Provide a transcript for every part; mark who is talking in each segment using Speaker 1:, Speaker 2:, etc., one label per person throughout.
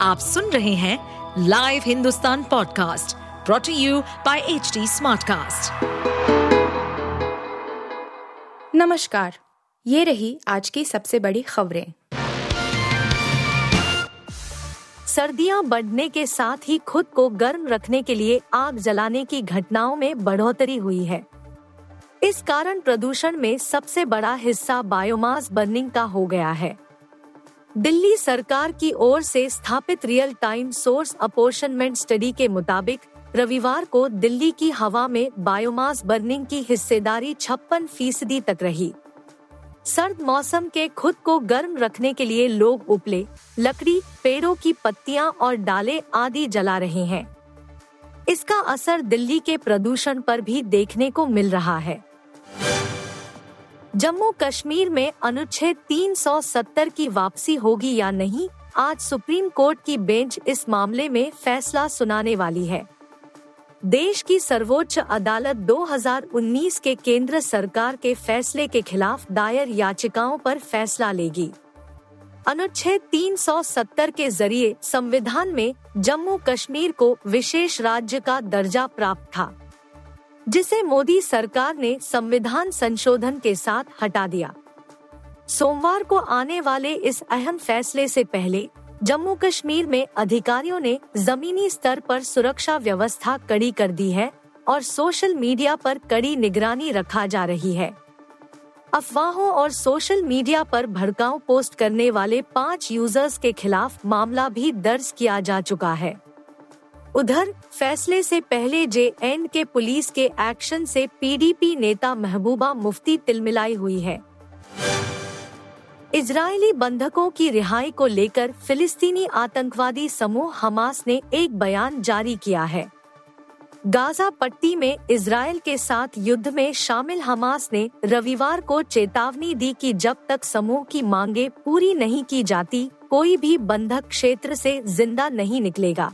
Speaker 1: आप सुन रहे हैं live Hindustan podcast brought to you by H Smartcast.
Speaker 2: नमस्कार, ये रही आज की सबसे बड़ी खबरें। सर्दियाँ बढ़ने के साथ ही खुद को गर्म रखने के लिए आग जलाने की घटनाओं में बढ़ोतरी हुई है। इस कारण प्रदूषण में सबसे बड़ा हिस्सा बायोमास बर्निंग का हो गया है। दिल्ली सरकार की ओर से स्थापित real time source apportionment study के मुताबिक, रविवार को दिल्ली की हवा में बायोमास बर्निंग की हिस्सेदारी छप्पन फ़ीसदी तक रही। सर्द मौसम के खुद को गर्म रखने के लिए लोग उपले, लकड़ी, पेड़ों की पत्तियाँ और डाले आदि जला रहे हैं। इसका असर दिल्ली के प्रदूषण पर भी देखने को मिल रहा है। जम्मू कश्मीर में अनुच्छेद 370 की वापसी होगी या नहीं, आज सुप्रीम कोर्ट की बेंच इस मामले में फैसला सुनाने वाली है। देश की सर्वोच्च अदालत 2019 के केंद्र सरकार के फैसले के खिलाफ दायर याचिकाओं पर फैसला लेगी। अनुच्छेद 370 के ज़रिए संविधान में जम्मू कश्मीर को विशेष राज्य का दर्जा प्राप्त था। जिसे मोदी सरकार ने संविधान संशोधन के साथ हटा दिया। सोमवार को आने वाले इस अहम फैसले से पहले जम्मू कश्मीर में अधिकारियों ने जमीनी स्तर पर सुरक्षा व्यवस्था कड़ी कर दी है और सोशल मीडिया पर कड़ी निगरानी रखा जा रही है। अफवाहों और सोशल मीडिया पर भड़काऊ पोस्ट करने वाले पाँच यूज़र्स के खिलाफ मामला भी दर्ज किया जा चुका है। उधर, फैसले से पहले जे एन के पुलिस के एक्शन से पीडीपी नेता महबूबा मुफ्ती तिलमिलाई हुई है। इजरायली बंधकों की रिहाई को लेकर फिलिस्तीनी आतंकवादी समूह हमास ने एक बयान जारी किया है। गाजा पट्टी में इसराइल के साथ युद्ध में शामिल हमास ने रविवार को चेतावनी दी कि जब तक समूह की मांगे पूरी नहीं की जाती, कोई भी बंधक क्षेत्र से ज़िंदा नहीं निकलेगा।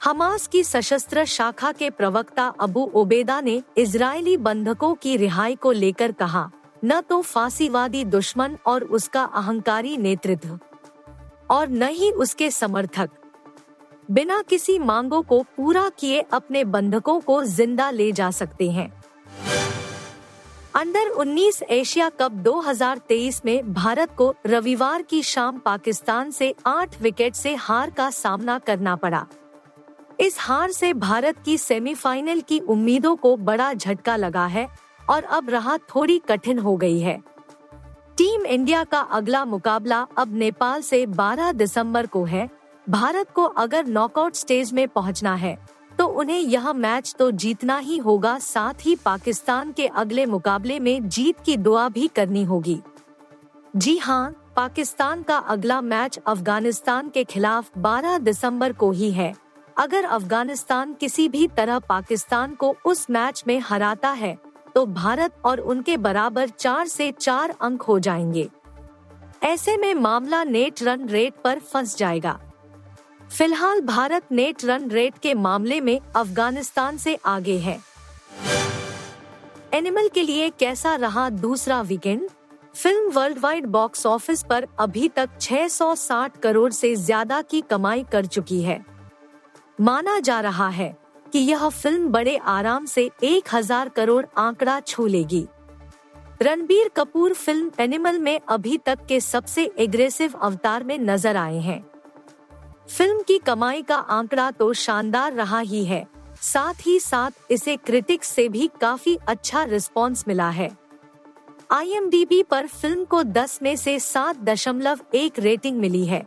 Speaker 2: हमास की सशस्त्र शाखा के प्रवक्ता अबू ओबेदा ने इजरायली बंधकों की रिहाई को लेकर कहा, न तो फांसीवादी दुश्मन और उसका अहंकारी नेतृत्व, और न ही उसके समर्थक। बिना किसी मांगों को पूरा किए अपने बंधकों को ज़िंदा ले जा सकते हैं। अंडर 19 एशिया कप 2023 में भारत को रविवार की शाम पाकिस्तान से आठ विकेट से हार का सामना करना पड़ा। इस हार से भारत की सेमीफाइनल की उम्मीदों को बड़ा झटका लगा है और अब राह थोड़ी कठिन हो गई है। टीम इंडिया का अगला मुकाबला अब नेपाल से 12 दिसंबर को है। भारत को अगर नॉकआउट स्टेज में पहुँचना है तो उन्हें यह मैच तो जीतना ही होगा, साथ ही पाकिस्तान के अगले मुकाबले में जीत की दुआ भी करनी होगी। जी हाँ पाकिस्तान का अगला मैच अफ़गानिस्तान के खिलाफ 12 दिसंबर को ही है। अगर अफ़गानिस्तान किसी भी तरह पाकिस्तान को उस मैच में हराता है तो भारत और उनके बराबर चार से चार अंक हो जाएँगे। ऐसे में मामला नेट रन रेट पर फंस जाएगा। फ़िलहाल भारत नेट रन रेट के मामले में अफ़गानिस्तान से आगे है। एनिमल के लिए कैसा रहा दूसरा weekend? Film worldwide box office पर अभी तक 660 करोड़ से ज़्यादा की कमाई कर चुकी है। माना जा रहा है कि यह फ़िल्म बड़े आराम से एक हज़ार करोड़ आंकड़ा छू लेगी। रणबीर कपूर फ़िल्म एनिमल में अभी तक के सबसे एग्रेसिव अवतार में नज़र आए हैं। फ़िल्म की कमाई का आंकड़ा तो शानदार रहा ही है, साथ ही साथ इसे क्रिटिक्स से भी काफ़ी अच्छा रिस्पॉन्स मिला है। आई पर फ़िल्म को 10 में से सात दशमलव एक रेटिंग मिली है।